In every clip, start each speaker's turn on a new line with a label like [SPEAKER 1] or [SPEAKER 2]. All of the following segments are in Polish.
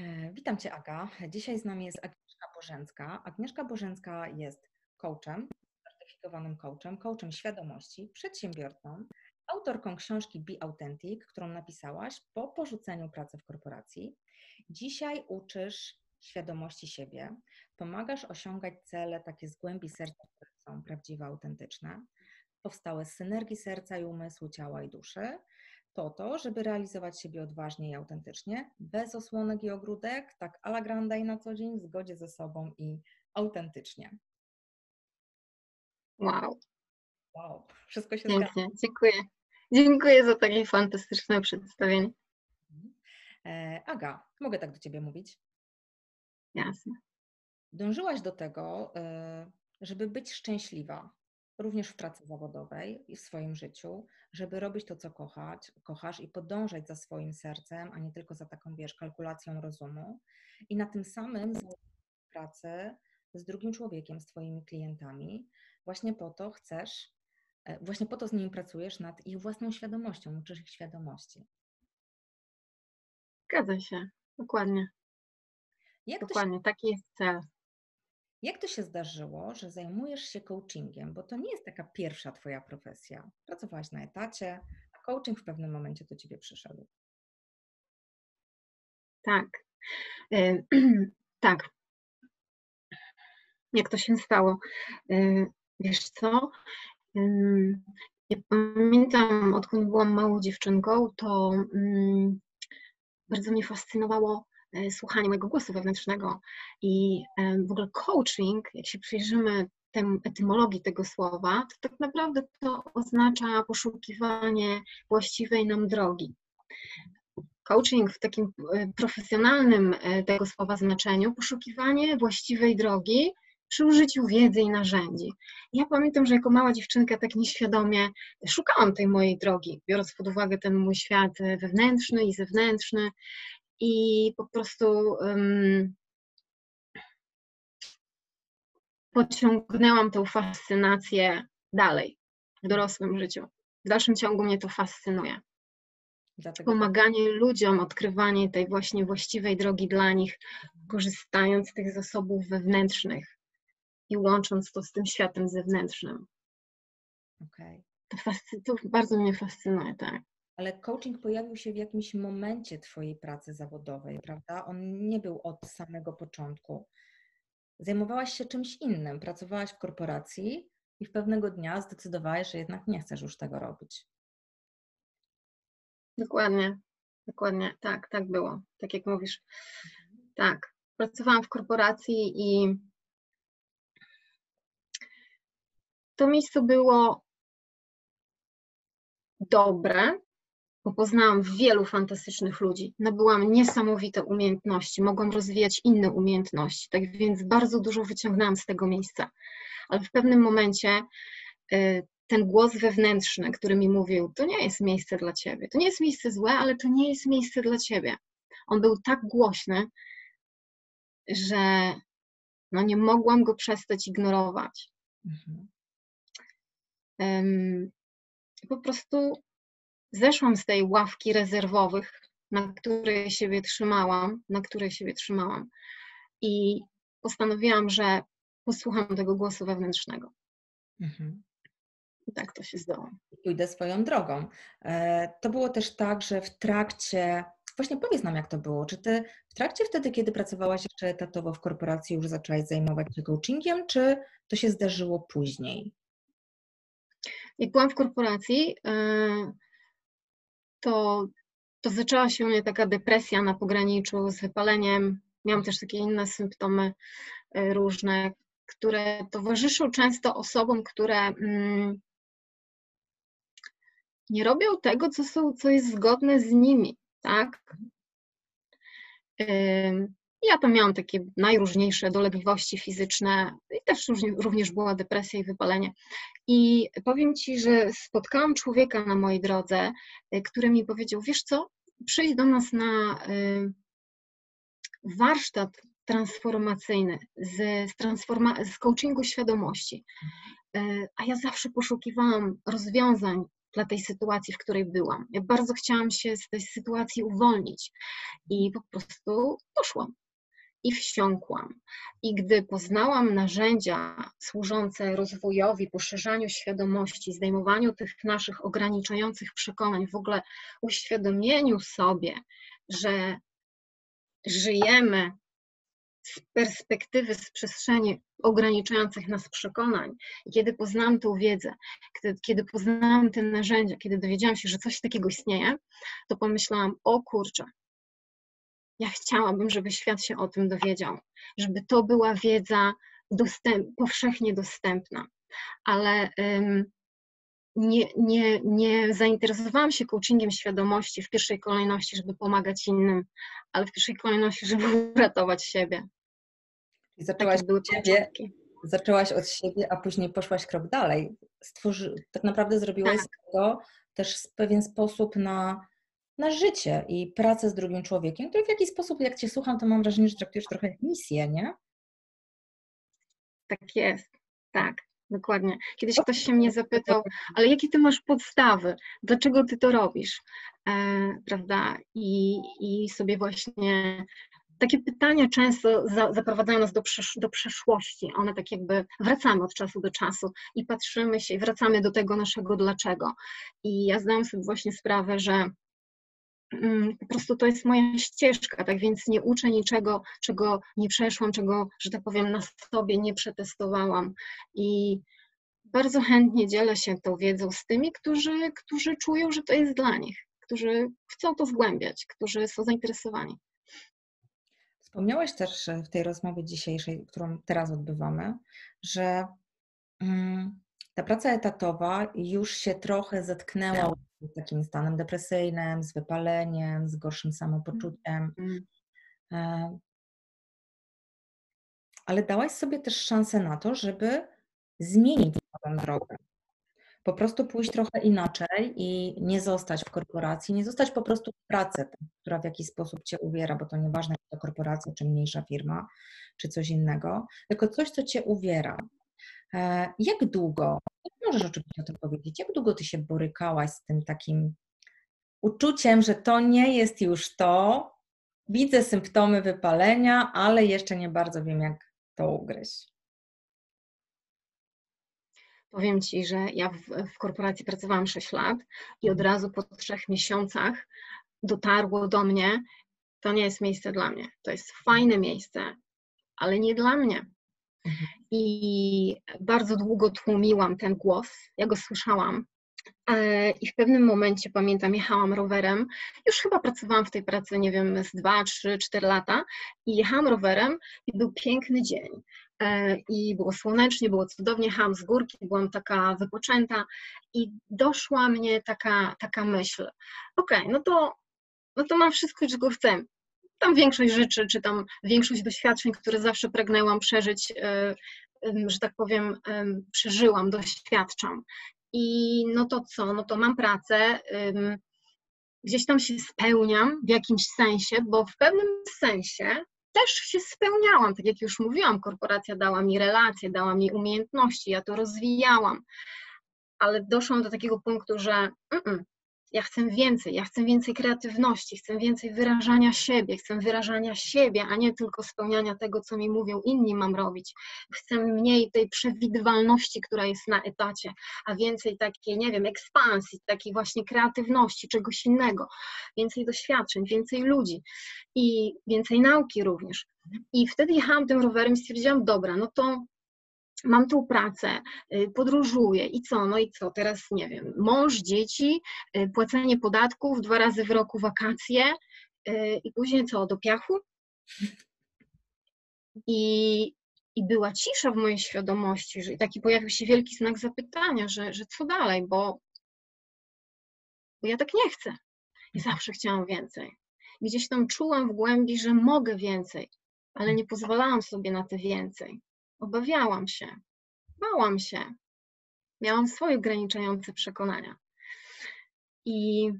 [SPEAKER 1] E, witam Cię, Aga. Dzisiaj z nami jest Agnieszka Bożęcka. Agnieszka Bożęcka jest coachem, certyfikowanym coachem, coachem świadomości, przedsiębiorcą, autorką książki Be Authentic, którą napisałaś po porzuceniu pracy w korporacji. Dzisiaj uczysz świadomości siebie, pomagasz osiągać cele takie z głębi serca, które są prawdziwe, autentyczne, powstałe z synergii serca i umysłu, ciała i duszy po to, żeby realizować siebie odważnie i autentycznie, bez osłonek i ogródek, tak a la grande i na co dzień, w zgodzie ze sobą i autentycznie.
[SPEAKER 2] Wow.
[SPEAKER 1] Wow, wszystko się
[SPEAKER 2] Pięknie, zgadza. dziękuję. Dziękuję za takie fantastyczne przedstawienie.
[SPEAKER 1] Mhm. E, Aga, mogę tak do Ciebie mówić?
[SPEAKER 2] Jasne.
[SPEAKER 1] Dążyłaś do tego, e, żeby być szczęśliwa, również w pracy zawodowej i w swoim życiu, żeby robić to, co kochać, kochasz i podążać za swoim sercem, a nie tylko za taką, wiesz, kalkulacją rozumu. I na tym samym pracy z drugim człowiekiem, z Twoimi klientami, właśnie po to chcesz, e, właśnie po to z nimi pracujesz nad ich własną świadomością, uczysz ich świadomości.
[SPEAKER 2] Zgadza się, dokładnie. Jak dokładnie, się... taki jest cel.
[SPEAKER 1] Jak to się zdarzyło, że zajmujesz się coachingiem? Bo to nie jest taka pierwsza Twoja profesja. Pracowałaś na etacie, a coaching w pewnym momencie do Ciebie przyszedł.
[SPEAKER 2] Tak. tak. Jak to się stało? wiesz co? ja pamiętam, odkąd byłam małą dziewczynką, to mm, bardzo mnie fascynowało E, słuchanie mojego głosu wewnętrznego. I e, w ogóle coaching, jak się przyjrzymy etymologii tego słowa, to tak naprawdę to oznacza poszukiwanie właściwej nam drogi. Coaching w takim e, profesjonalnym tego słowa znaczeniu, poszukiwanie właściwej drogi przy użyciu wiedzy i narzędzi. Ja pamiętam, że jako mała dziewczynka tak nieświadomie szukałam tej mojej drogi, biorąc pod uwagę ten mój świat wewnętrzny i zewnętrzny i po prostu um, pociągnęłam tą fascynację dalej w dorosłym życiu. W dalszym ciągu mnie to fascynuje. Dlatego Pomaganie tak. ludziom, odkrywanie tej właśnie właściwej drogi dla nich, korzystając z tych zasobów wewnętrznych i łącząc to z tym światem zewnętrznym.
[SPEAKER 1] Okay.
[SPEAKER 2] To, fascy- to bardzo mnie fascynuje, tak
[SPEAKER 1] ale coaching pojawił się w jakimś momencie Twojej pracy zawodowej, prawda? On nie był od samego początku. Zajmowałaś się czymś innym, pracowałaś w korporacji i w pewnego dnia zdecydowałaś, że jednak nie chcesz już tego robić.
[SPEAKER 2] Dokładnie, dokładnie, tak, tak było. Tak jak mówisz. Tak, pracowałam w korporacji i to miejsce było dobre, bo poznałam wielu fantastycznych ludzi, nabyłam niesamowite umiejętności, mogłam rozwijać inne umiejętności, tak więc bardzo dużo wyciągnęłam z tego miejsca. Ale w pewnym momencie y, ten głos wewnętrzny, który mi mówił, to nie jest miejsce dla ciebie, to nie jest miejsce złe, ale to nie jest miejsce dla ciebie. On był tak głośny, że no nie mogłam go przestać ignorować. Mhm. Um, po prostu zeszłam z tej ławki rezerwowych, na której siebie trzymałam, na której siebie trzymałam i postanowiłam, że posłucham tego głosu wewnętrznego. Mhm. I tak to się zdało.
[SPEAKER 1] Pójdę swoją drogą. E, to było też tak, że w trakcie, właśnie powiedz nam, jak to było. Czy ty w trakcie wtedy, kiedy pracowałaś jeszcze etatowo w korporacji, już zaczęłaś zajmować się coachingiem, czy to się zdarzyło później?
[SPEAKER 2] Jak byłam w korporacji, e, to, to zaczęła się u mnie taka depresja na pograniczu z wypaleniem. Miałam też takie inne symptomy e, różne, które towarzyszą często osobom, które mm, nie robią tego, co, są, co jest zgodne z nimi, tak? Ja tam miałam takie najróżniejsze dolegliwości fizyczne i też również była depresja i wypalenie. I powiem Ci, że spotkałam człowieka na mojej drodze, y, który mi powiedział, wiesz co, przyjdź do nas na y, warsztat transformacyjny z, z, transforma- z coachingu świadomości. Y, a ja zawsze poszukiwałam rozwiązań dla tej sytuacji, w której byłam. Ja bardzo chciałam się z tej sytuacji uwolnić i po prostu poszłam i wsiąkłam. I gdy poznałam narzędzia służące rozwojowi, poszerzaniu świadomości, zdejmowaniu tych naszych ograniczających przekonań, w ogóle uświadomieniu sobie, że żyjemy z perspektywy, z przestrzeni ograniczających nas przekonań. I kiedy poznałam tą wiedzę, kiedy, kiedy poznałam te narzędzia, kiedy dowiedziałam się, że coś takiego istnieje, to pomyślałam, o kurczę, ja chciałabym, żeby świat się o tym dowiedział, żeby to była wiedza dostęp, powszechnie dostępna. Ale um, nie, nie, nie zainteresowałam się coachingiem świadomości w pierwszej kolejności, żeby pomagać innym, ale w pierwszej kolejności, żeby uratować siebie.
[SPEAKER 1] I zaczęłaś od siebie, zaczęłaś od siebie, a później poszłaś krok dalej. Stworzy, tak naprawdę zrobiłaś tak. z tego też pewien sposób na na życie i pracę z drugim człowiekiem, który w jakiś sposób, jak Cię słucham, to mam wrażenie, że traktujesz trochę jak misję, nie?
[SPEAKER 2] Tak jest, tak, dokładnie. Kiedyś ktoś się mnie zapytał, ale jakie Ty masz podstawy? Dlaczego Ty to robisz? E, prawda? I, I sobie właśnie takie pytania często za, zaprowadzają nas do, do przeszłości. One tak jakby wracamy od czasu do czasu i patrzymy się i wracamy do tego naszego dlaczego. I ja zdałam sobie właśnie sprawę, że po prostu to jest moja ścieżka, tak więc nie uczę niczego, czego nie przeszłam, czego, że tak powiem, na sobie nie przetestowałam. I bardzo chętnie dzielę się tą wiedzą z tymi, którzy, którzy czują, że to jest dla nich, którzy chcą to zgłębiać, którzy są zainteresowani.
[SPEAKER 1] Wspomniałaś też w tej rozmowie dzisiejszej, którą teraz odbywamy, że mm, ta praca etatowa już się trochę zetknęła z takim stanem depresyjnym, z wypaleniem, z gorszym samopoczuciem. Mm. E, ale dałaś sobie też szansę na to, żeby zmienić tę drogę. Po prostu pójść trochę inaczej i nie zostać w korporacji, nie zostać po prostu w pracy, która w jakiś sposób cię uwiera, bo to nieważne, czy to korporacja, czy mniejsza firma, czy coś innego, tylko coś, co cię uwiera. E, jak długo możesz oczywiście o tym powiedzieć. Jak długo ty się borykałaś z tym takim uczuciem, że to nie jest już to? Widzę symptomy wypalenia, ale jeszcze nie bardzo wiem, jak to ugryźć.
[SPEAKER 2] Powiem Ci, że ja w, w korporacji pracowałam 6 lat i od razu po trzech miesiącach dotarło do mnie, to nie jest miejsce dla mnie. To jest fajne miejsce, ale nie dla mnie. Mhm. I bardzo długo tłumiłam ten głos. Ja go słyszałam. E, I w pewnym momencie, pamiętam, jechałam rowerem. Już chyba pracowałam w tej pracy, nie wiem, z 2, 3, 4 lata. I jechałam rowerem i był piękny dzień. E, I było słonecznie, było cudownie, jechałam z górki, byłam taka wypoczęta i doszła mnie taka, taka myśl, okej, okay, no to no to mam wszystko, czego chcę tam większość rzeczy, czy tam większość doświadczeń, które zawsze pragnęłam przeżyć, e, że tak powiem, przeżyłam, doświadczam. I no to co? No to mam pracę, gdzieś tam się spełniam w jakimś sensie, bo w pewnym sensie też się spełniałam, tak jak już mówiłam, korporacja dała mi relacje, dała mi umiejętności, ja to rozwijałam, ale doszłam do takiego punktu, że ja chcę więcej, ja chcę więcej kreatywności, chcę więcej wyrażania siebie, chcę wyrażania siebie, a nie tylko spełniania tego, co mi mówią inni mam robić. Chcę mniej tej przewidywalności, która jest na etacie, a więcej takiej, nie wiem, ekspansji, takiej właśnie kreatywności, czegoś innego, więcej doświadczeń, więcej ludzi i więcej nauki również. I wtedy jechałam tym rowerem i stwierdziłam, dobra, no to mam tą pracę, y, podróżuję i co, no i co, teraz nie wiem, mąż, dzieci, y, płacenie podatków, dwa razy w roku wakacje y, i później co, do piachu? I, i była cisza w mojej świadomości, że taki pojawił się wielki znak zapytania, że, że co dalej, bo, bo ja tak nie chcę. I zawsze chciałam więcej. Gdzieś tam czułam w głębi, że mogę więcej, ale nie pozwalałam sobie na te więcej. Obawiałam się, bałam się. Miałam swoje ograniczające przekonania. I,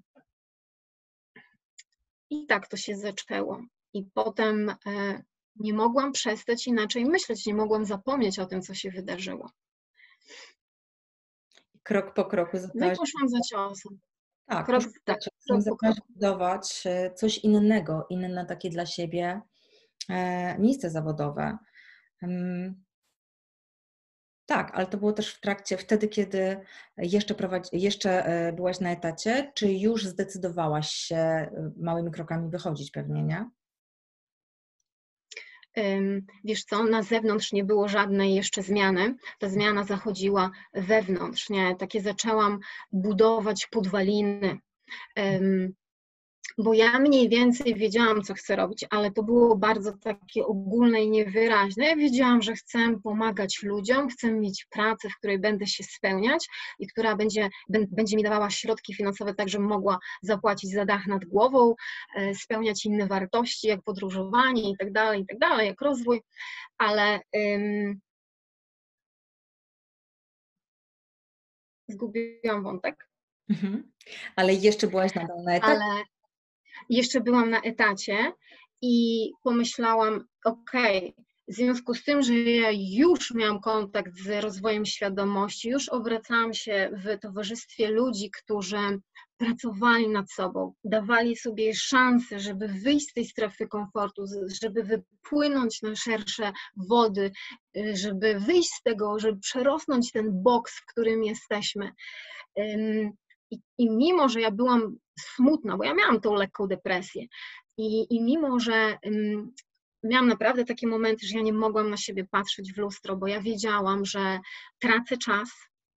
[SPEAKER 2] I tak to się zaczęło. I potem e, nie mogłam przestać inaczej myśleć, nie mogłam zapomnieć o tym, co się wydarzyło.
[SPEAKER 1] krok po kroku
[SPEAKER 2] No i
[SPEAKER 1] zaczęłaś,
[SPEAKER 2] poszłam za ciosem.
[SPEAKER 1] tak,
[SPEAKER 2] Krok, tak, krok po
[SPEAKER 1] zaczęłaś
[SPEAKER 2] kroku.
[SPEAKER 1] budować e, coś innego, inne takie dla siebie e, miejsce zawodowe. Tak, ale to było też w trakcie, wtedy, kiedy jeszcze, prowadzi, jeszcze e, byłaś na etacie, czy już zdecydowałaś się e, małymi krokami wychodzić pewnie, nie?
[SPEAKER 2] Wiesz co, na zewnątrz nie było żadnej jeszcze zmiany. Ta zmiana zachodziła wewnątrz, nie? Takie zaczęłam budować podwaliny. Bo ja mniej więcej wiedziałam, co chcę robić, ale to było bardzo takie ogólne i niewyraźne. Wiedziałam, że chcę pomagać ludziom, chcę mieć pracę, w której będę się spełniać i która będzie, bę- będzie mi dawała środki finansowe, tak żebym mogła zapłacić za dach nad głową, e, spełniać inne wartości, jak podróżowanie i tak dalej, i tak dalej, jak rozwój, ale ym, zgubiłam wątek.
[SPEAKER 1] Mhm. Ale jeszcze byłaś nadal na etacie.
[SPEAKER 2] ale jeszcze byłam na etacie i pomyślałam, okej, w związku z tym, że ja już miałam kontakt z rozwojem świadomości, już obracałam się w towarzystwie ludzi, którzy pracowali nad sobą, dawali sobie szansę, żeby wyjść z tej strefy komfortu, żeby wypłynąć na szersze wody, y, żeby wyjść z tego, żeby przerosnąć ten boks, w którym jesteśmy. I, I mimo, że ja byłam smutna, bo ja miałam tą lekką depresję, i, i mimo, że ym, miałam naprawdę takie momenty, że ja nie mogłam na siebie patrzeć w lustro, bo ja wiedziałam, że tracę czas.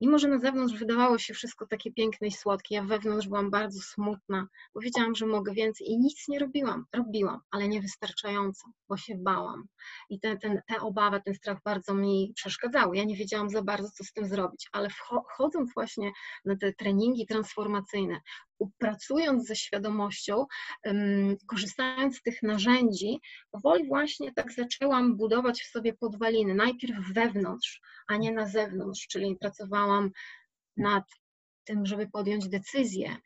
[SPEAKER 2] Mimo, że na zewnątrz wydawało się wszystko takie piękne i słodkie, ja wewnątrz byłam bardzo smutna, bo wiedziałam, że mogę więcej i nic nie robiłam. Robiłam, ale niewystarczająco, bo się bałam. I te, ten, ta obawa, ten strach bardzo mi przeszkadzały. Ja nie wiedziałam za bardzo, co z tym zrobić, ale wcho- wchodząc właśnie na te treningi transformacyjne, pracując ze świadomością, korzystając z tych narzędzi, powoli właśnie tak zaczęłam budować w sobie podwaliny. Najpierw wewnątrz, a nie na zewnątrz, czyli pracowałam nad tym, żeby podjąć decyzję.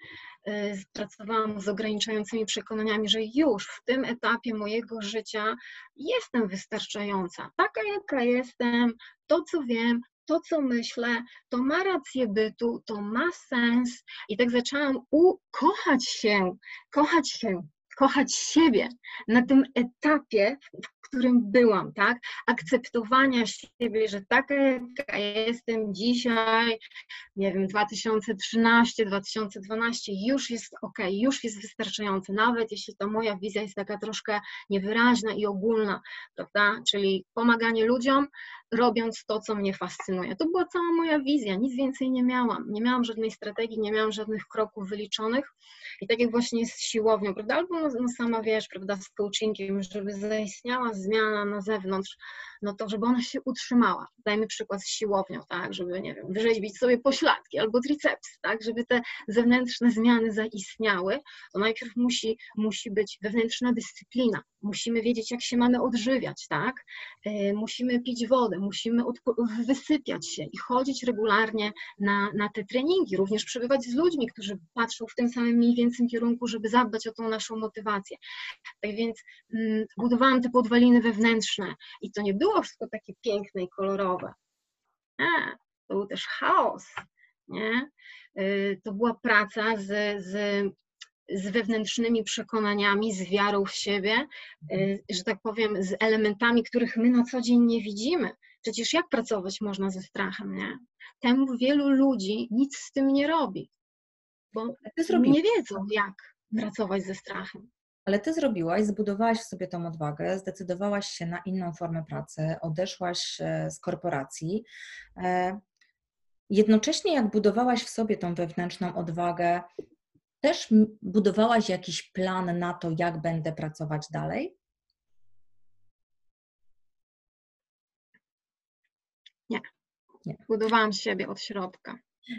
[SPEAKER 2] Y, Pracowałam z ograniczającymi przekonaniami, że już w tym etapie mojego życia jestem wystarczająca. Taka, jaka jestem, to, co wiem, to, co myślę, to ma rację bytu, to ma sens. I tak zaczęłam ukochać się, kochać się, kochać siebie na tym etapie, w którym byłam, tak? Akceptowania siebie, że taka, jaka jestem dzisiaj, nie wiem, 2013, 2012, już jest ok, już jest wystarczające, nawet jeśli ta moja wizja jest taka troszkę niewyraźna i ogólna, prawda? Czyli pomaganie ludziom, robiąc to, co mnie fascynuje. To była cała moja wizja, nic więcej nie miałam. Nie miałam żadnej strategii, nie miałam żadnych kroków wyliczonych. I tak jak właśnie z siłownią, prawda? Albo no, no sama wiesz, prawda, z coachingiem, żeby zaistniała zmiana na zewnątrz, no to żeby ona się utrzymała. Dajmy przykład z siłownią, tak, żeby, nie wiem, wyrzeźbić sobie pośladki albo triceps, tak, żeby te zewnętrzne zmiany zaistniały, to najpierw musi, musi być wewnętrzna dyscyplina. Musimy wiedzieć, jak się mamy odżywiać, tak? E, Musimy pić wodę, musimy wysypiać się i chodzić regularnie na, na te treningi, również przebywać z ludźmi, którzy patrzą w tym samym mniej więcej kierunku, żeby zadbać o tą naszą motywację. Tak więc mm, budowałam te podwaliny wewnętrzne i to nie było wszystko takie piękne i kolorowe. Nie, to był też chaos, nie? Y, To była praca z, z, z wewnętrznymi przekonaniami, z wiarą w siebie, y, że tak powiem, z elementami, których my na co dzień nie widzimy. Przecież jak pracować można ze strachem, nie? Temu wielu ludzi nic z tym nie robi, bo nie wiedzą, jak pracować ze strachem.
[SPEAKER 1] ale ty zrobiłaś, zbudowałaś w sobie tą odwagę, zdecydowałaś się na inną formę pracy, odeszłaś e, z korporacji. E, Jednocześnie, jak budowałaś w sobie tą wewnętrzną odwagę, też budowałaś jakiś plan na to, jak będę pracować dalej?
[SPEAKER 2] Budowałam siebie od środka.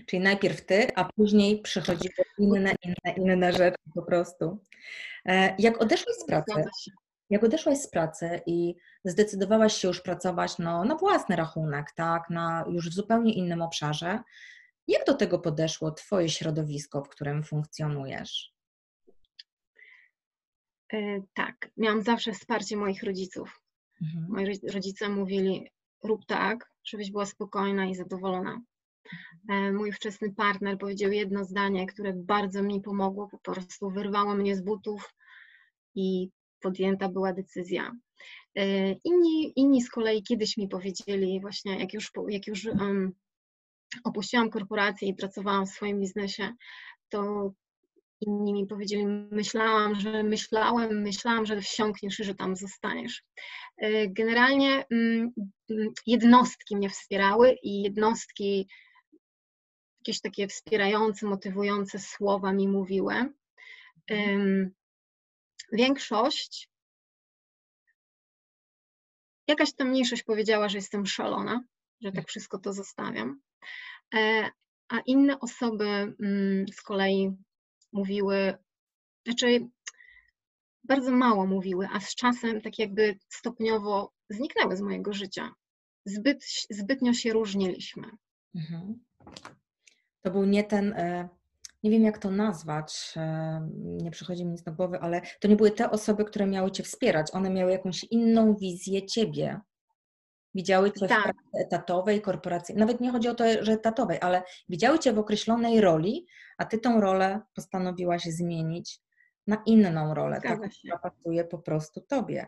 [SPEAKER 1] Czyli najpierw ty, a później przychodziły inne, inne, inne rzeczy po prostu. E, Jak odeszłaś z pracy, jak odeszłaś z pracy i zdecydowałaś się już pracować no, na własny rachunek, tak, na już w zupełnie innym obszarze, jak do tego podeszło Twoje środowisko, w którym funkcjonujesz?
[SPEAKER 2] E, Tak, miałam zawsze wsparcie moich rodziców.
[SPEAKER 1] Mhm.
[SPEAKER 2] Moi rodz- rodzice mówili, rób tak, żebyś była spokojna i zadowolona. E, mój wczesny partner powiedział jedno zdanie, które bardzo mi pomogło, po prostu wyrwało mnie z butów i podjęta była decyzja. E, inni, inni z kolei kiedyś mi powiedzieli, właśnie jak już, jak już um, opuściłam korporację i pracowałam w swoim biznesie, to inni mi powiedzieli, myślałam, że myślałem, myślałam, że wsiąkniesz i że tam zostaniesz. E, generalnie mm, mm, jednostki mnie wspierały i jednostki jakieś takie wspierające, motywujące słowa mi mówiły. Większość, jakaś tam mniejszość powiedziała, że jestem szalona, że tak wszystko to zostawiam. E, a inne osoby mm, z kolei mówiły, znaczy bardzo mało mówiły, a z czasem tak jakby stopniowo zniknęły z mojego życia. Zbyt, zbytnio się różniliśmy. Mhm.
[SPEAKER 1] To był nie ten, e, nie wiem jak to nazwać, e, nie przychodzi mi nic do głowy, ale to nie były te osoby, które miały Cię wspierać. One miały jakąś inną wizję Ciebie. Widziały Cię tak. w pracy etatowej, korporacyjnej. Nawet nie chodzi o to, że etatowej, ale widziały Cię w określonej roli, a Ty tą rolę postanowiłaś zmienić na inną rolę, Zgadza taką, która pasuje po prostu Tobie.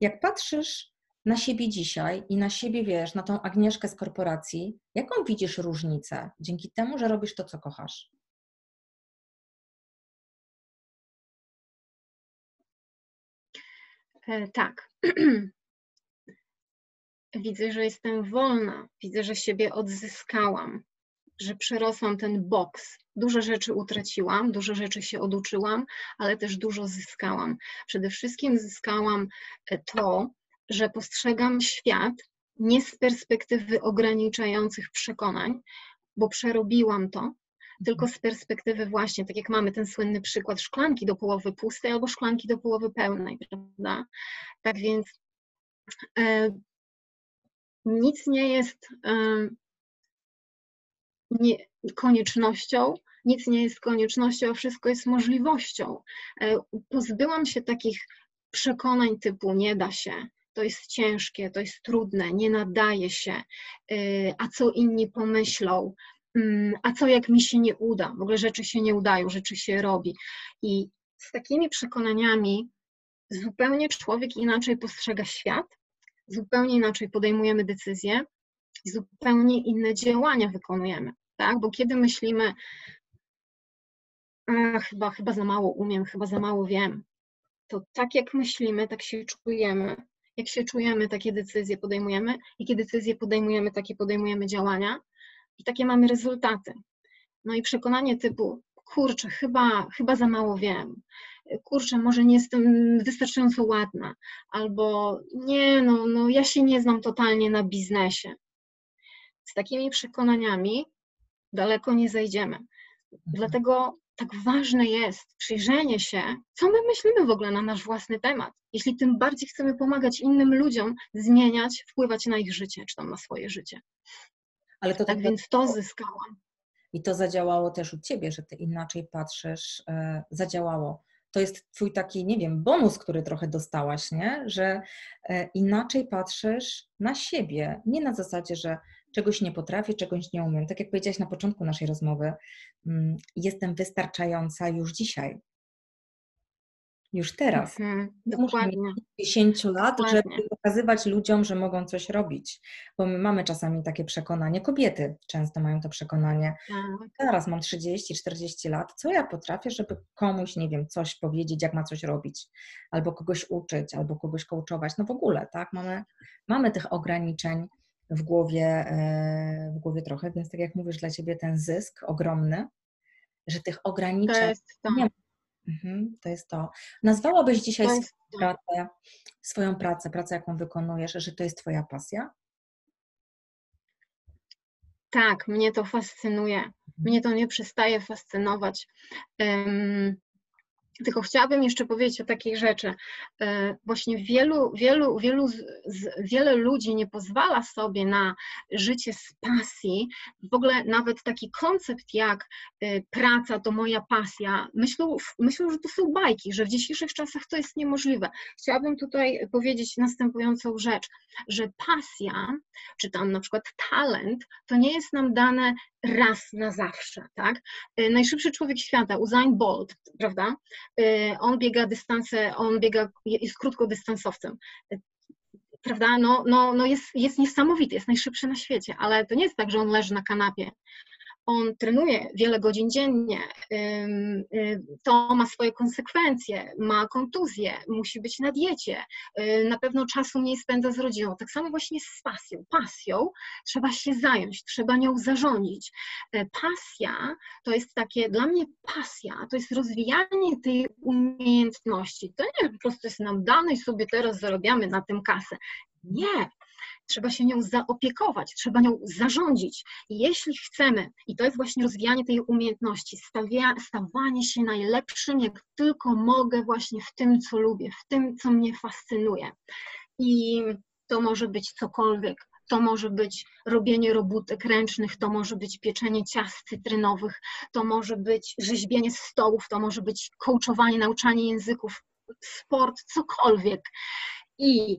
[SPEAKER 1] Jak patrzysz na siebie dzisiaj i na siebie, wiesz, na tą Agnieszkę z korporacji, jaką widzisz różnicę dzięki temu, że robisz to, co kochasz?
[SPEAKER 2] E, tak. Widzę, że jestem wolna, widzę, że siebie odzyskałam, że przerosłam ten boks. Dużo rzeczy utraciłam, dużo rzeczy się oduczyłam, ale też dużo zyskałam. Przede wszystkim zyskałam e, to, że postrzegam świat nie z perspektywy ograniczających przekonań, bo przerobiłam to, tylko z perspektywy właśnie, tak jak mamy ten słynny przykład szklanki do połowy pustej albo szklanki do połowy pełnej, prawda? Tak więc e, nic nie jest e, nie, koniecznością, nic nie jest koniecznością, a wszystko jest możliwością. E, pozbyłam się takich przekonań typu nie da się, to jest ciężkie, to jest trudne, nie nadaje się, y, a co inni pomyślą, mm, a co jak mi się nie uda, w ogóle rzeczy się nie udają, rzeczy się robi. I z takimi przekonaniami zupełnie człowiek inaczej postrzega świat, zupełnie inaczej podejmujemy decyzje i zupełnie inne działania wykonujemy, tak? Bo kiedy myślimy, chyba, chyba za mało umiem, chyba za mało wiem, to tak jak myślimy, tak się czujemy jak się czujemy, takie decyzje podejmujemy, jakie decyzje podejmujemy, takie podejmujemy działania i takie mamy rezultaty. No i przekonanie typu, kurczę, chyba, chyba za mało wiem, kurczę, może nie jestem wystarczająco ładna, albo nie, no, no ja się nie znam totalnie na biznesie. Z takimi przekonaniami daleko nie zajdziemy. Mhm. Dlatego tak ważne jest przyjrzenie się, co my myślimy w ogóle na nasz własny temat. Jeśli tym bardziej chcemy pomagać innym ludziom zmieniać, wpływać na ich życie, czy tam na swoje życie. Ale to tak, tak więc to zyskałam.
[SPEAKER 1] I to zadziałało też u ciebie, że ty inaczej patrzysz, e, zadziałało. To jest twój taki, nie wiem, bonus, który trochę dostałaś, nie? Że e, inaczej patrzysz na siebie. Nie na zasadzie, że czegoś nie potrafię, czegoś nie umiem. Tak jak powiedziałaś na początku naszej rozmowy, mm, jestem wystarczająca już dzisiaj. Już teraz. Mhm, dokładnie. Muszę 10 lat, dokładnie. żeby pokazywać ludziom, że mogą coś robić. Bo my mamy czasami takie przekonanie, kobiety często mają to przekonanie. Tak. Teraz mam 30-40 lat, co ja potrafię, żeby komuś, nie wiem, coś powiedzieć, jak ma coś robić, albo kogoś uczyć, albo kogoś coachować. No w ogóle, tak? Mamy, mamy tych ograniczeń w głowie, e, w głowie trochę, więc tak jak mówisz, dla Ciebie ten zysk ogromny, że tych ograniczeń to to. nie ma. Mhm, to jest to. Nazwałabyś dzisiaj swoją pracę, swoją pracę, pracę, jaką wykonujesz, że to jest Twoja pasja?
[SPEAKER 2] Tak, mnie to fascynuje. Mhm. Mnie to nie przestaje fascynować. Um, tylko chciałabym jeszcze powiedzieć o takiej rzeczy. E, właśnie wielu, wielu, wielu, wiele ludzi nie pozwala sobie na życie z pasji. W ogóle nawet taki koncept jak e, praca to moja pasja, myślą, myślą, że to są bajki, że w dzisiejszych czasach to jest niemożliwe. Chciałabym tutaj powiedzieć następującą rzecz, że pasja, czy tam na przykład talent, to nie jest nam dane raz na zawsze, tak? Y, najszybszy człowiek świata, Usain Bolt, prawda? Y, on biega dystanse, on biega, jest krótkodystansowcem prawda, no, no, no jest, jest niesamowity, jest najszybszy na świecie, ale to nie jest tak, że on leży na kanapie on trenuje wiele godzin dziennie, to ma swoje konsekwencje, ma kontuzję, musi być na diecie, na pewno czasu mniej spędza z rodziną. Tak samo właśnie z pasją. Pasją trzeba się zająć, trzeba nią zarządzić. E, pasja to jest takie, dla mnie pasja to jest rozwijanie tej umiejętności. To nie po prostu jest nam dane i sobie teraz zarabiamy na tym kasę. Nie, trzeba się nią zaopiekować, trzeba nią zarządzić. Jeśli chcemy, i to jest właśnie rozwijanie tej umiejętności, stawia, stawanie się najlepszym, jak tylko mogę, właśnie w tym, co lubię, w tym, co mnie fascynuje. I to może być cokolwiek. To może być robienie robótek ręcznych, to może być pieczenie ciast cytrynowych, to może być rzeźbienie stołów, to może być coachowanie, nauczanie języków, sport, cokolwiek. I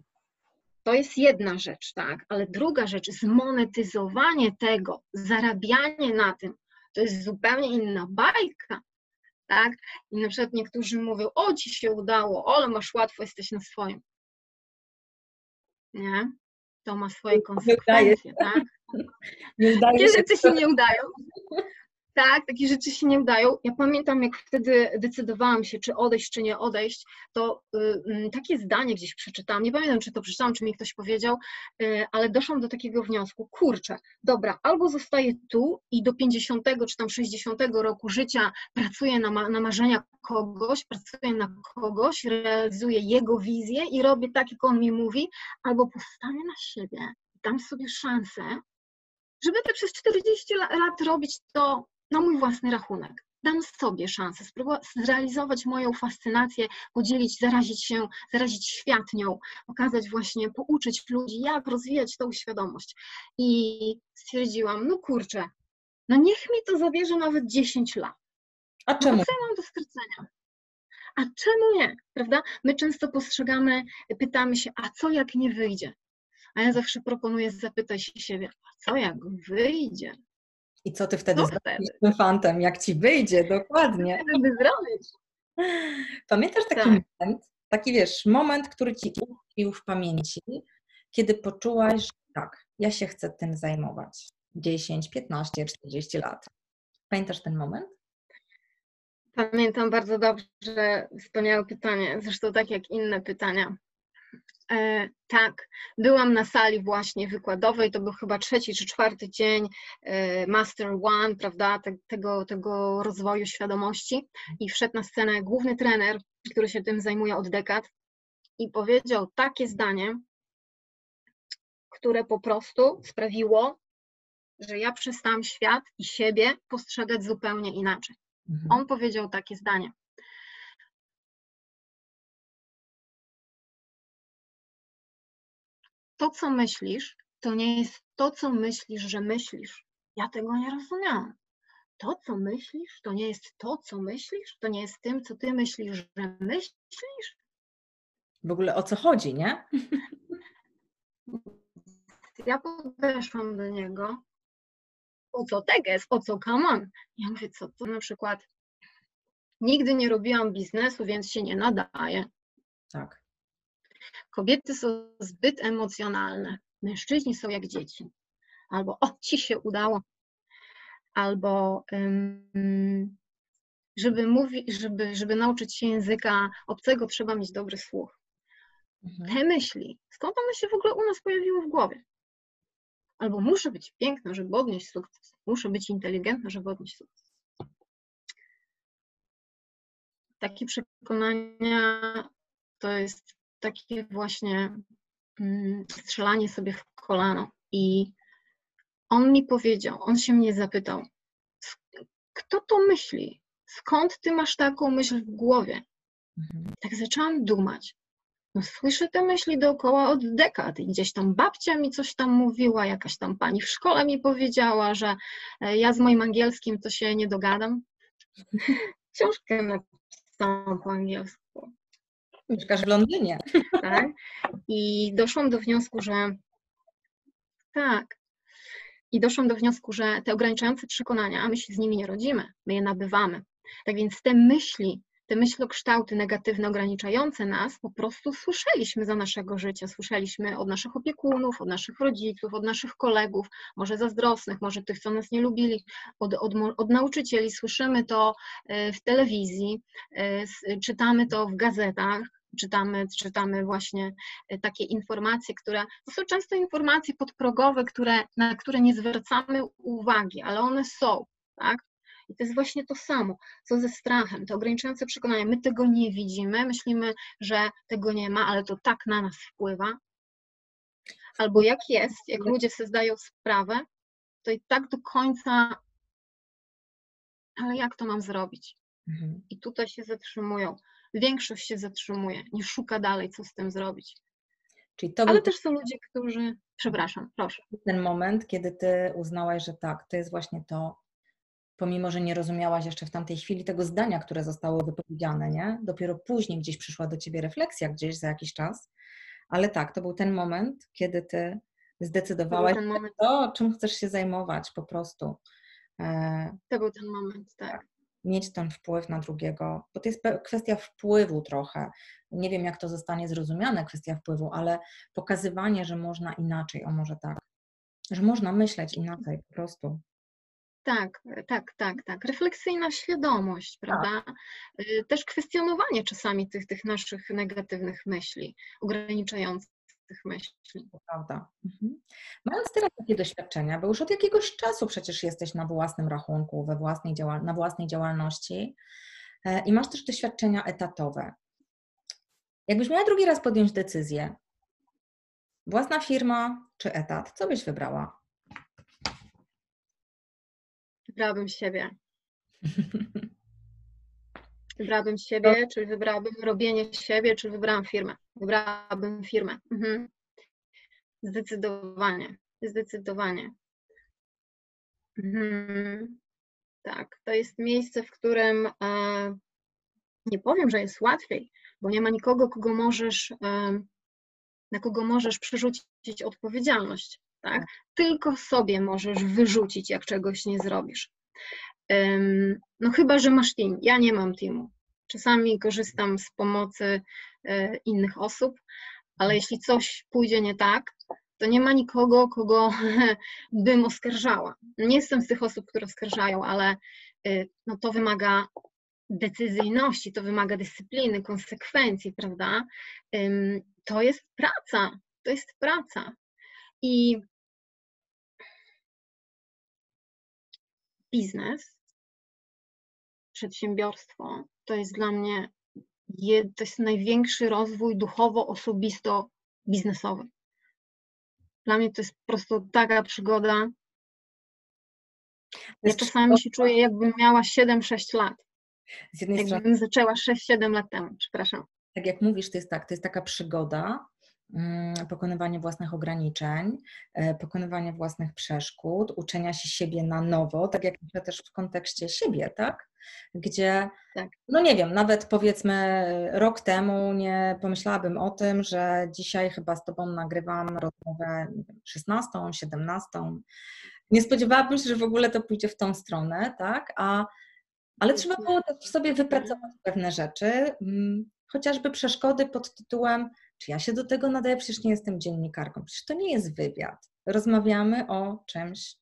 [SPEAKER 2] to jest jedna rzecz, tak, ale druga rzecz, zmonetyzowanie tego, zarabianie na tym, to jest zupełnie inna bajka, tak? I na przykład niektórzy mówią, o ci się udało, ale masz łatwo, jesteś na swoim. Nie? To ma swoje konsekwencje, tak? Nie udaje Takie rzeczy się nie udają. Tak, takie rzeczy się nie udają. Ja pamiętam, jak wtedy decydowałam się, czy odejść, czy nie odejść, to y, takie zdanie gdzieś przeczytałam. Nie pamiętam, czy to przeczytałam, czy mi ktoś powiedział, y, ale doszłam do takiego wniosku, kurczę, dobra, albo zostaję tu i do 50 czy tam 60 roku życia pracuję na, ma na marzenia kogoś, pracuję na kogoś, realizuję jego wizję i robię tak, jak on mi mówi, albo postawię na siebie, dam sobie szansę, żeby te przez 40 lat robić to na mój własny rachunek. Dam sobie szansę zrealizować moją fascynację, podzielić, zarazić się, zarazić świat nią, pokazać właśnie, pouczyć ludzi, jak rozwijać tą świadomość. I stwierdziłam, no kurczę, no niech mi to zabierze nawet 10 lat.
[SPEAKER 1] A no czemu?
[SPEAKER 2] No co ja mam do stracenia? A czemu nie? Prawda? My często postrzegamy, pytamy się, a co jak nie wyjdzie? A ja zawsze proponuję zapytać się siebie, a co jak wyjdzie?
[SPEAKER 1] I co ty wtedy zrobisz z tym fantem, jak ci wyjdzie, dokładnie.
[SPEAKER 2] Żeby zrobić.
[SPEAKER 1] Pamiętasz taki tak. moment, taki wiesz, moment, który ci utkwił w pamięci, kiedy poczułaś, że tak, ja się chcę tym zajmować. 10, 15, 40 lat. Pamiętasz ten moment?
[SPEAKER 2] Pamiętam bardzo dobrze, wspaniałe pytanie, zresztą tak jak inne pytania. E, tak, byłam na sali właśnie wykładowej, to był chyba trzeci czy czwarty dzień e, Master One, prawda, tego, tego rozwoju świadomości i wszedł na scenę główny trener, który się tym zajmuje od dekad i powiedział takie zdanie, które po prostu sprawiło, że ja przestałam świat i siebie postrzegać zupełnie inaczej. Mhm. On powiedział takie zdanie. To, co myślisz, to nie jest to, co myślisz, że myślisz. Ja tego nie rozumiałam. To, co myślisz, to nie jest to, co myślisz, to nie jest tym, co ty myślisz, że myślisz.
[SPEAKER 1] W ogóle o co chodzi, nie?
[SPEAKER 2] Ja podeszłam do niego. O co teges, o co come on? Ja mówię, co to na przykład nigdy nie robiłam biznesu, więc się nie nadaje.
[SPEAKER 1] Tak.
[SPEAKER 2] Kobiety są zbyt emocjonalne, mężczyźni są jak dzieci. Albo o, ci się udało, albo żeby, mówić, żeby, żeby nauczyć się języka obcego, trzeba mieć dobry słuch. Mhm. Te myśli, skąd one się w ogóle u nas pojawiły w głowie? Albo muszę być piękna, żeby odnieść sukces. Muszę być inteligentna, żeby odnieść sukces. Takie przekonania to jest takie właśnie mm, strzelanie sobie w kolano. I on mi powiedział, on się mnie zapytał, kto to myśli? Skąd ty masz taką myśl w głowie? Mhm. Tak zaczęłam dumać. No, słyszę te myśli dookoła od dekad i gdzieś tam babcia mi coś tam mówiła, jakaś tam pani w szkole mi powiedziała, że e, ja z moim angielskim to się nie dogadam. Książkę napisałam po angielsku.
[SPEAKER 1] Mieszkasz w Londynie.
[SPEAKER 2] Tak. I doszłam do wniosku, że tak, I doszłam do wniosku, że te ograniczające przekonania, my się z nimi nie rodzimy, my je nabywamy. Tak więc te myśli, te myślokształty negatywne, ograniczające nas, po prostu słyszeliśmy za naszego życia. Słyszeliśmy od naszych opiekunów, od naszych rodziców, od naszych kolegów, może zazdrosnych, może tych, co nas nie lubili, od, od, od nauczycieli. Słyszymy to e, w telewizji, e, czytamy to w gazetach, czytamy, czytamy właśnie e, takie informacje, które to są często informacje podprogowe, które, na które nie zwracamy uwagi, ale one są, tak? I to jest właśnie to samo, co ze strachem, te ograniczające przekonania. My tego nie widzimy, myślimy, że tego nie ma, ale to tak na nas wpływa. Albo jak jest, jak ludzie sobie zdają sprawę, to i tak do końca, ale jak to mam zrobić? Mhm. I tutaj się zatrzymują. Większość się zatrzymuje, nie szuka dalej, co z tym zrobić. Czyli to Ale też są ludzie, którzy. Przepraszam, proszę.
[SPEAKER 1] Ten moment, kiedy ty uznałaś, że tak, to jest właśnie to, pomimo że nie rozumiałaś jeszcze w tamtej chwili tego zdania, które zostało wypowiedziane, nie? Dopiero później gdzieś przyszła do ciebie refleksja, gdzieś za jakiś czas. Ale tak, to był ten moment, kiedy ty zdecydowałaś to, czym chcesz się zajmować po prostu.
[SPEAKER 2] E, to był ten moment, tak.
[SPEAKER 1] Mieć ten wpływ na drugiego, bo to jest kwestia wpływu trochę. Nie wiem, jak to zostanie zrozumiane, kwestia wpływu, ale pokazywanie, że można inaczej, o może tak, że można myśleć inaczej po prostu.
[SPEAKER 2] Tak, tak, tak, tak. Refleksyjna świadomość, tak. prawda? Y, też kwestionowanie czasami tych, tych naszych negatywnych myśli, ograniczających myśli.
[SPEAKER 1] To prawda. Mhm. Mając teraz takie doświadczenia, bo już od jakiegoś czasu przecież jesteś na własnym rachunku, we własnej działal- na własnej działalności e, i masz też doświadczenia etatowe. Jakbyś miała drugi raz podjąć decyzję, własna firma czy etat, co byś wybrała?
[SPEAKER 2] Wybrałabym siebie. Wybrałabym siebie, czy wybrałabym robienie siebie, czy wybrałam firmę. Wybrałabym firmę. Mhm. Zdecydowanie. Zdecydowanie. Mhm. Tak, to jest miejsce, w którym e, nie powiem, że jest łatwiej, bo nie ma nikogo, kogo możesz, e, na kogo możesz przerzucić odpowiedzialność tak? Tylko sobie możesz wyrzucić, jak czegoś nie zrobisz. No chyba, że masz team. Ja nie mam teamu. Czasami korzystam z pomocy innych osób, ale jeśli coś pójdzie nie tak, to nie ma nikogo, kogo bym oskarżała. Nie jestem z tych osób, które oskarżają, ale e, no to wymaga decyzyjności, to wymaga dyscypliny, konsekwencji, prawda? To jest praca, to jest praca. I biznes, przedsiębiorstwo to jest dla mnie to jest największy rozwój duchowo-osobisto-biznesowy. Dla mnie to jest po prostu taka przygoda. Ja czasami się czuję, jakbym miała 7-6 lat. Z jednej jakbym strony... zaczęła 6-7 lat temu, przepraszam.
[SPEAKER 1] Tak jak mówisz, to jest tak, to jest taka przygoda, pokonywanie własnych ograniczeń, e, pokonywanie własnych przeszkód, uczenia się siebie na nowo, tak jak myślę też w kontekście siebie, tak? Gdzie, tak. no nie wiem, nawet powiedzmy rok temu nie pomyślałabym o tym, że dzisiaj chyba z Tobą nagrywam rozmowę nie wiem, 16, 17. Nie spodziewałabym się, że w ogóle to pójdzie w tą stronę, tak? A, ale trzeba było w sobie wypracować pewne rzeczy, mm, chociażby przeszkody pod tytułem czy ja się do tego nadaję? Przecież nie jestem dziennikarką. Przecież to nie jest wywiad. Rozmawiamy o czymś,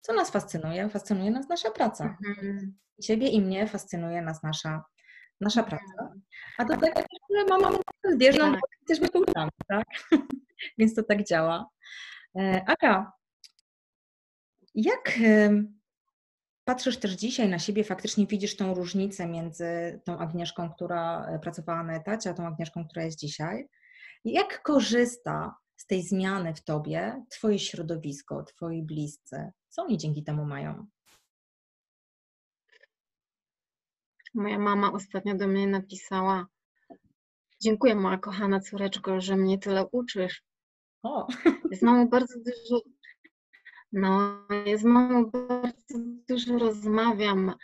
[SPEAKER 1] co nas fascynuje. Fascynuje nas nasza praca. Mhm. Ciebie i mnie fascynuje nas nasza, nasza praca. Mhm. A do tego, że mamy zbieżną, tak. też my pouczamy, tak? Więc to tak działa. E, Aga, jak patrzysz też dzisiaj na siebie, faktycznie widzisz tą różnicę między tą Agnieszką, która e, pracowała na etacie, a tą Agnieszką, która jest dzisiaj. Jak korzysta z tej zmiany w tobie Twoje środowisko, Twoi bliscy? Co oni dzięki temu mają?
[SPEAKER 2] Moja mama ostatnio do mnie napisała: Dziękuję, moja kochana córeczko, że mnie tyle uczysz. O. Z mamą bardzo dużo no, z mamą bardzo dużo rozmawiam,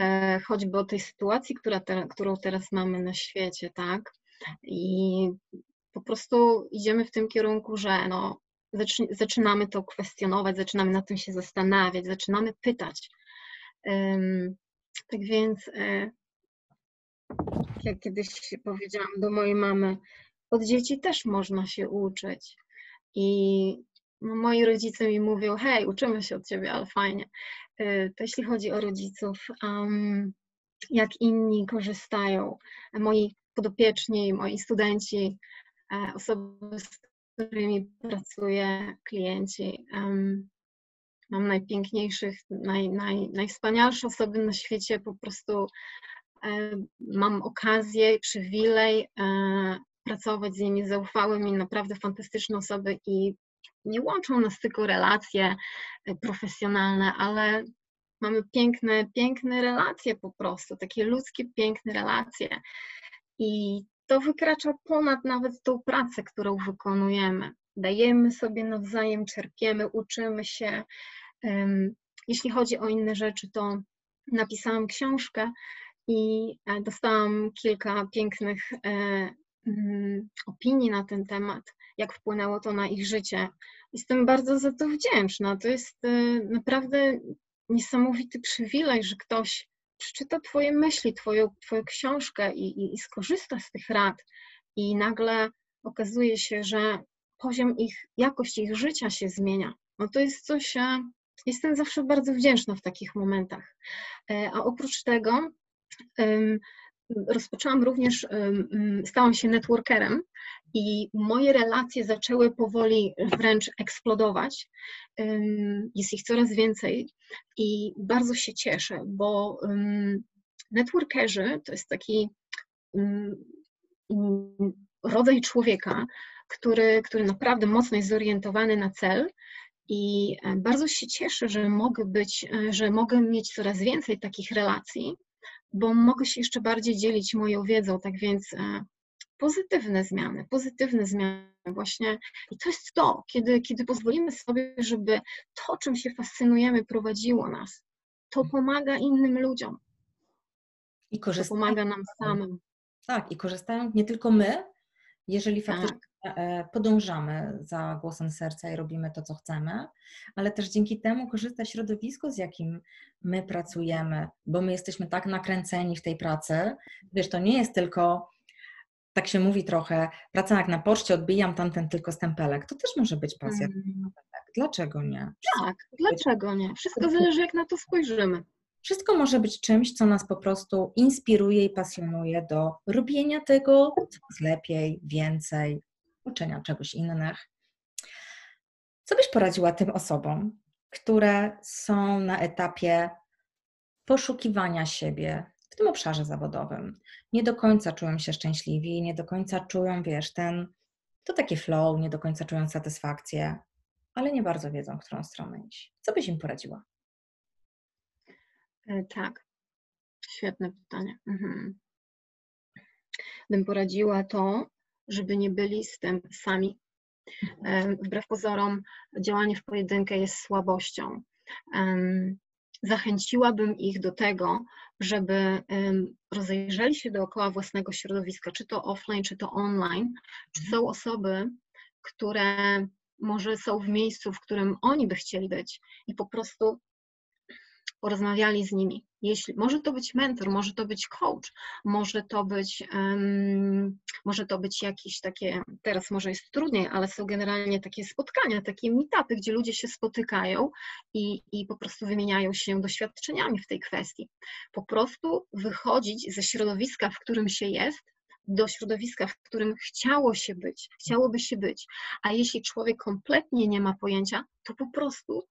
[SPEAKER 2] e, choćby o tej sytuacji, która te, którą teraz mamy na świecie, tak? I po prostu idziemy w tym kierunku, że no, zaczynamy to kwestionować, zaczynamy na tym się zastanawiać, zaczynamy pytać. Tak więc, e, jak kiedyś powiedziałam do mojej mamy, od dzieci też można się uczyć. I moi rodzice mi mówią, hej, uczymy się od ciebie, ale fajnie. E, to jeśli chodzi o rodziców, um, jak inni korzystają, moi podopieczni, moi studenci, e, osoby, z którymi pracuję, klienci. Um, mam najpiękniejszych, naj, naj, najwspanialsze osoby na świecie, po prostu e, mam okazję, przywilej e, pracować z nimi, zaufały mi naprawdę fantastyczne osoby i nie łączą nas tylko relacje e, profesjonalne, ale mamy piękne, piękne relacje po prostu, takie ludzkie, piękne relacje. I to wykracza ponad nawet tą pracę, którą wykonujemy. Dajemy sobie nawzajem, czerpiemy, uczymy się. Jeśli chodzi o inne rzeczy, to napisałam książkę i e, dostałam kilka pięknych e, mm, opinii na ten temat, jak wpłynęło to na ich życie. Jestem bardzo za to wdzięczna. To jest e, naprawdę niesamowity przywilej, że ktoś przeczyta Twoje myśli, Twoją, twoją książkę i, i, i skorzysta z tych rad, i nagle okazuje się, że poziom ich, jakość ich życia się zmienia. No to jest coś, e, jestem zawsze bardzo wdzięczna w takich momentach. E, a oprócz tego rozpoczęłam również, stałam się networkerem i moje relacje zaczęły powoli wręcz eksplodować. Jest ich coraz więcej i bardzo się cieszę, bo networkerzy to jest taki rodzaj człowieka, który, który naprawdę mocno jest zorientowany na cel i bardzo się cieszę, że mogę być, że mogę mieć coraz więcej takich relacji, bo mogę się jeszcze bardziej dzielić moją wiedzą, tak więc e, pozytywne zmiany, pozytywne zmiany właśnie. I to jest to, kiedy, kiedy pozwolimy sobie, żeby to, czym się fascynujemy, prowadziło nas. To mhm. pomaga innym ludziom. I to pomaga nam samym.
[SPEAKER 1] Tak, i korzystają nie tylko my, jeżeli faktycznie tak. Podążamy za głosem serca i robimy to, co chcemy, ale też dzięki temu korzysta środowisko, z jakim my pracujemy, bo my jesteśmy tak nakręceni w tej pracy. Wiesz, to nie jest tylko tak się mówi trochę, praca jak na poczcie, odbijam tamten tylko stempelek. To też może być pasja. Mm. Dlaczego nie?
[SPEAKER 2] Wszystko tak, dlaczego nie? Wszystko zależy, jak na to spojrzymy.
[SPEAKER 1] Wszystko może być czymś, co nas po prostu inspiruje i pasjonuje do robienia tego coraz lepiej, więcej, uczenia czegoś innych. Co byś poradziła tym osobom, które są na etapie poszukiwania siebie w tym obszarze zawodowym? Nie do końca czują się szczęśliwi, nie do końca czują, wiesz, ten, to taki flow, nie do końca czują satysfakcję, ale nie bardzo wiedzą, w którą stronę iść. Co byś im poradziła?
[SPEAKER 2] E, tak, świetne pytanie. Mhm. Bym poradziła to, żeby nie byli z tym sami. E, wbrew pozorom, działanie w pojedynkę jest słabością. Zachęciłabym ich do tego, żeby rozejrzeli się dookoła własnego środowiska, czy to offline, czy to online, czy są osoby, które może są w miejscu, w którym oni by chcieli być i po prostu porozmawiali z nimi. Jeśli, może to być mentor, może to być coach, może to być, um, może to być jakieś takie, teraz może jest trudniej, ale są generalnie takie spotkania, takie meetupy, gdzie ludzie się spotykają i, i po prostu wymieniają się doświadczeniami w tej kwestii. Po prostu wychodzić ze środowiska, w którym się jest, do środowiska, w którym chciało się być, chciałoby się być. A jeśli człowiek kompletnie nie ma pojęcia, to po prostu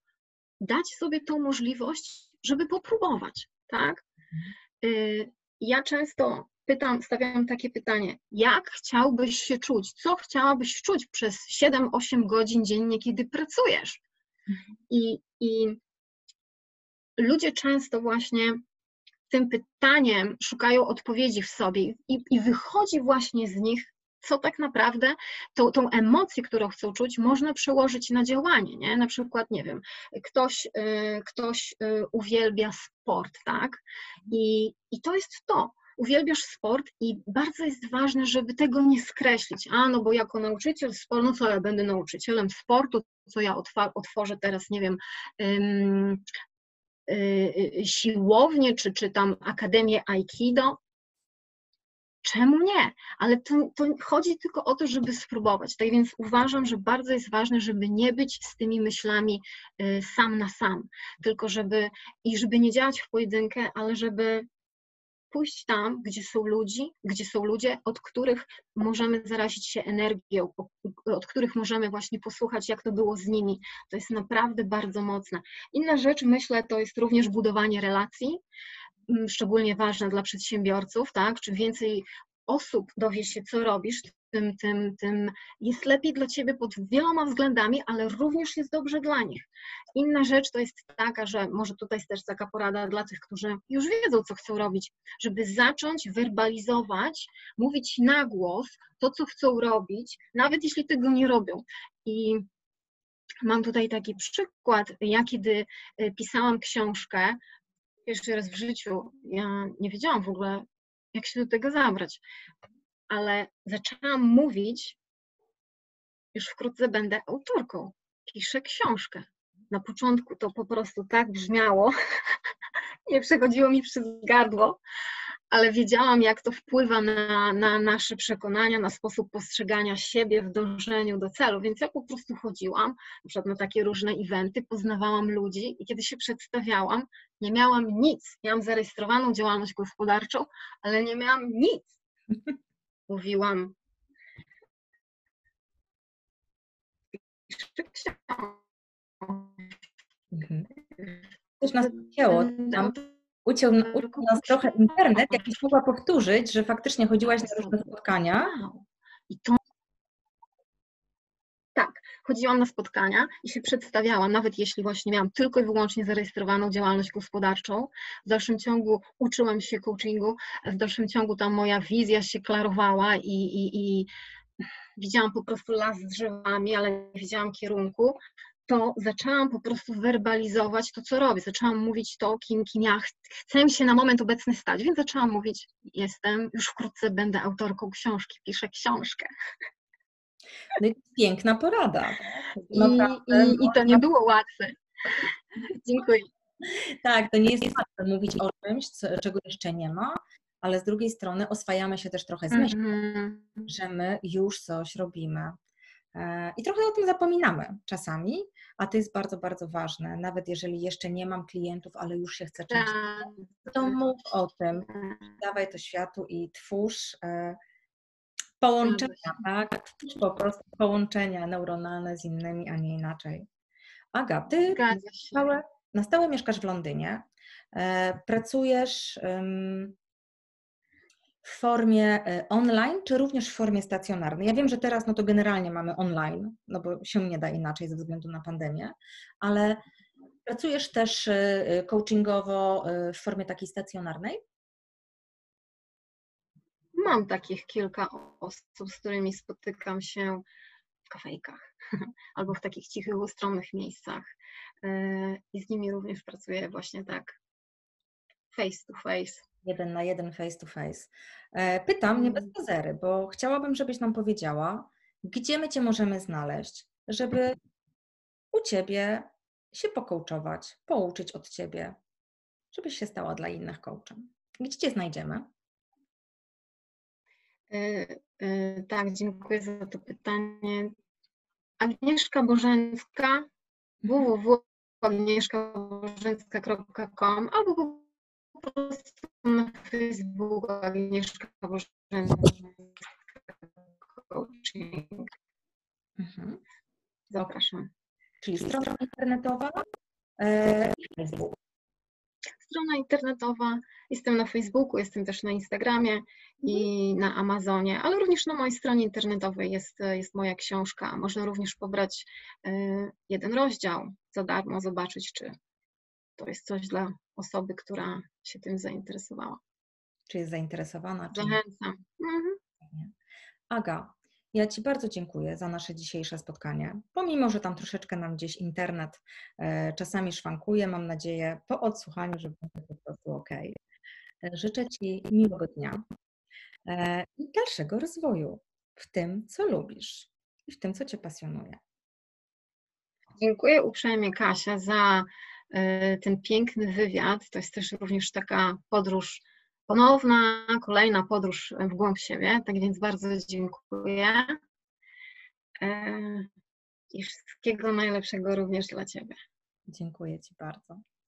[SPEAKER 2] dać sobie tą możliwość żeby popróbować, tak? Y, ja często pytam, stawiam takie pytanie, jak chciałbyś się czuć? Co chciałabyś czuć przez 7-8 godzin dziennie, kiedy pracujesz? I, I ludzie często właśnie tym pytaniem szukają odpowiedzi w sobie i, i wychodzi właśnie z nich co tak naprawdę tą, tą emocję, którą chcą czuć, można przełożyć na działanie, nie? Na przykład, nie wiem, ktoś, y, ktoś y, uwielbia sport, tak? I, I to jest to. Uwielbiasz sport i bardzo jest ważne, żeby tego nie skreślić. A, no bo jako nauczyciel sportu, no co ja będę nauczycielem sportu, co ja otworzę teraz, nie wiem, Y, siłownię, czy, czy tam Akademię Aikido. Czemu nie? Ale to, to chodzi tylko o to, żeby spróbować. Tak więc uważam, że bardzo jest ważne, żeby nie być z tymi myślami y, sam na sam, tylko żeby i żeby nie działać w pojedynkę, ale żeby pójść tam, gdzie są ludzi, gdzie są ludzie, od których możemy zarazić się energią, od których możemy właśnie posłuchać, jak to było z nimi. To jest naprawdę bardzo mocne. Inna rzecz, myślę, to jest również budowanie relacji, szczególnie ważne dla przedsiębiorców, tak? Czy więcej osób dowie się, co robisz, tym, tym, tym jest lepiej dla ciebie pod wieloma względami, ale również jest dobrze dla nich. Inna rzecz to jest taka, że może tutaj jest też taka porada dla tych, którzy już wiedzą, co chcą robić, żeby zacząć werbalizować, mówić na głos to, co chcą robić, nawet jeśli tego nie robią. I mam tutaj taki przykład. Ja kiedy e, pisałam książkę, pierwszy raz w życiu, ja nie wiedziałam w ogóle, jak się do tego zabrać. Ale zaczęłam mówić, już wkrótce będę autorką, piszę książkę. Na początku to po prostu tak brzmiało, nie przechodziło mi przez gardło, ale wiedziałam, jak to wpływa na, na nasze przekonania, na sposób postrzegania siebie w dążeniu do celu. Więc ja po prostu chodziłam, na przykład na takie różne eventy, poznawałam ludzi i kiedy się przedstawiałam, nie miałam nic. Miałam zarejestrowaną działalność gospodarczą, ale nie miałam nic. mówiłam.
[SPEAKER 1] Mhm. Coś nas ucięło. Tam uciął, uciął nas trochę internet. Jakbyś mogła powtórzyć, że faktycznie chodziłaś na różne spotkania.
[SPEAKER 2] I to tak, chodziłam na spotkania i się przedstawiałam, nawet jeśli właśnie miałam tylko i wyłącznie zarejestrowaną działalność gospodarczą. W dalszym ciągu uczyłam się coachingu, w dalszym ciągu tam moja wizja się klarowała i, i, i widziałam po prostu las z drzewami, ale nie widziałam kierunku. To zaczęłam po prostu werbalizować to, co robię. Zaczęłam mówić to, kim, kim ja chcę się na moment obecny stać, więc zaczęłam mówić, jestem, już wkrótce będę autorką książki, piszę książkę.
[SPEAKER 1] No piękna porada. Tak?
[SPEAKER 2] I, i, I to nie było łatwe. Dziękuję.
[SPEAKER 1] Tak, to nie jest łatwe mówić o czymś, czego jeszcze nie ma, ale z drugiej strony oswajamy się też trochę z myślą, mm -hmm. że my już coś robimy. I trochę o tym zapominamy czasami, a to jest bardzo, bardzo ważne. Nawet jeżeli jeszcze nie mam klientów, ale już się chce czymś, tak. to mów o tym, dawaj to światu i twórz e, Połączenia, tak? Po prostu połączenia neuronalne z innymi, a nie inaczej. Aga, ty na stałe, na stałe mieszkasz w Londynie, e, pracujesz w formie e, online, czy również w formie stacjonarnej? Ja wiem, że teraz no to generalnie mamy online, no bo się nie da inaczej ze względu na pandemię, ale pracujesz też e, coachingowo w formie takiej stacjonarnej?
[SPEAKER 2] mam takich kilka osób, z którymi spotykam się w kafejkach albo w takich cichych, ustronnych miejscach. E, I z nimi również pracuję właśnie tak face to face.
[SPEAKER 1] Jeden na jeden, face to face. E, pytam, nie bez pozery, mm. bo chciałabym, żebyś nam powiedziała, gdzie my Cię możemy znaleźć, żeby u Ciebie się pokołczować, pouczyć od Ciebie, żebyś się stała dla innych coachem. Gdzie Cię znajdziemy?
[SPEAKER 2] E, e, tak, dziękuję za to pytanie. Agnieszka Bożęcka, www.agnieszkabożęcka.com albo po prostu na Facebooku Agnieszka Coaching. Mhm. Zapraszam.
[SPEAKER 1] Czyli strona internetowa e, i Facebook
[SPEAKER 2] strona internetowa, jestem na Facebooku, jestem też na Instagramie i na Amazonie, ale również na mojej stronie internetowej jest, jest moja książka. Można również pobrać e, jeden rozdział za darmo, zobaczyć, czy to jest coś dla osoby, która się tym zainteresowała.
[SPEAKER 1] Czy jest zainteresowana?
[SPEAKER 2] Zachęcam. Mhm.
[SPEAKER 1] Aga, ja Ci bardzo dziękuję za nasze dzisiejsze spotkanie. Pomimo, że tam troszeczkę nam gdzieś internet e, czasami szwankuje, mam nadzieję po odsłuchaniu, że będzie po prostu ok. E, życzę Ci miłego dnia e, i dalszego rozwoju w tym, co lubisz i w tym, co Cię pasjonuje.
[SPEAKER 2] Dziękuję uprzejmie Kasia za ten piękny wywiad. To jest też również taka podróż ponowna, kolejna podróż w głąb siebie. Tak więc bardzo dziękuję. E, I wszystkiego najlepszego również dla Ciebie.
[SPEAKER 1] Dziękuję Ci bardzo.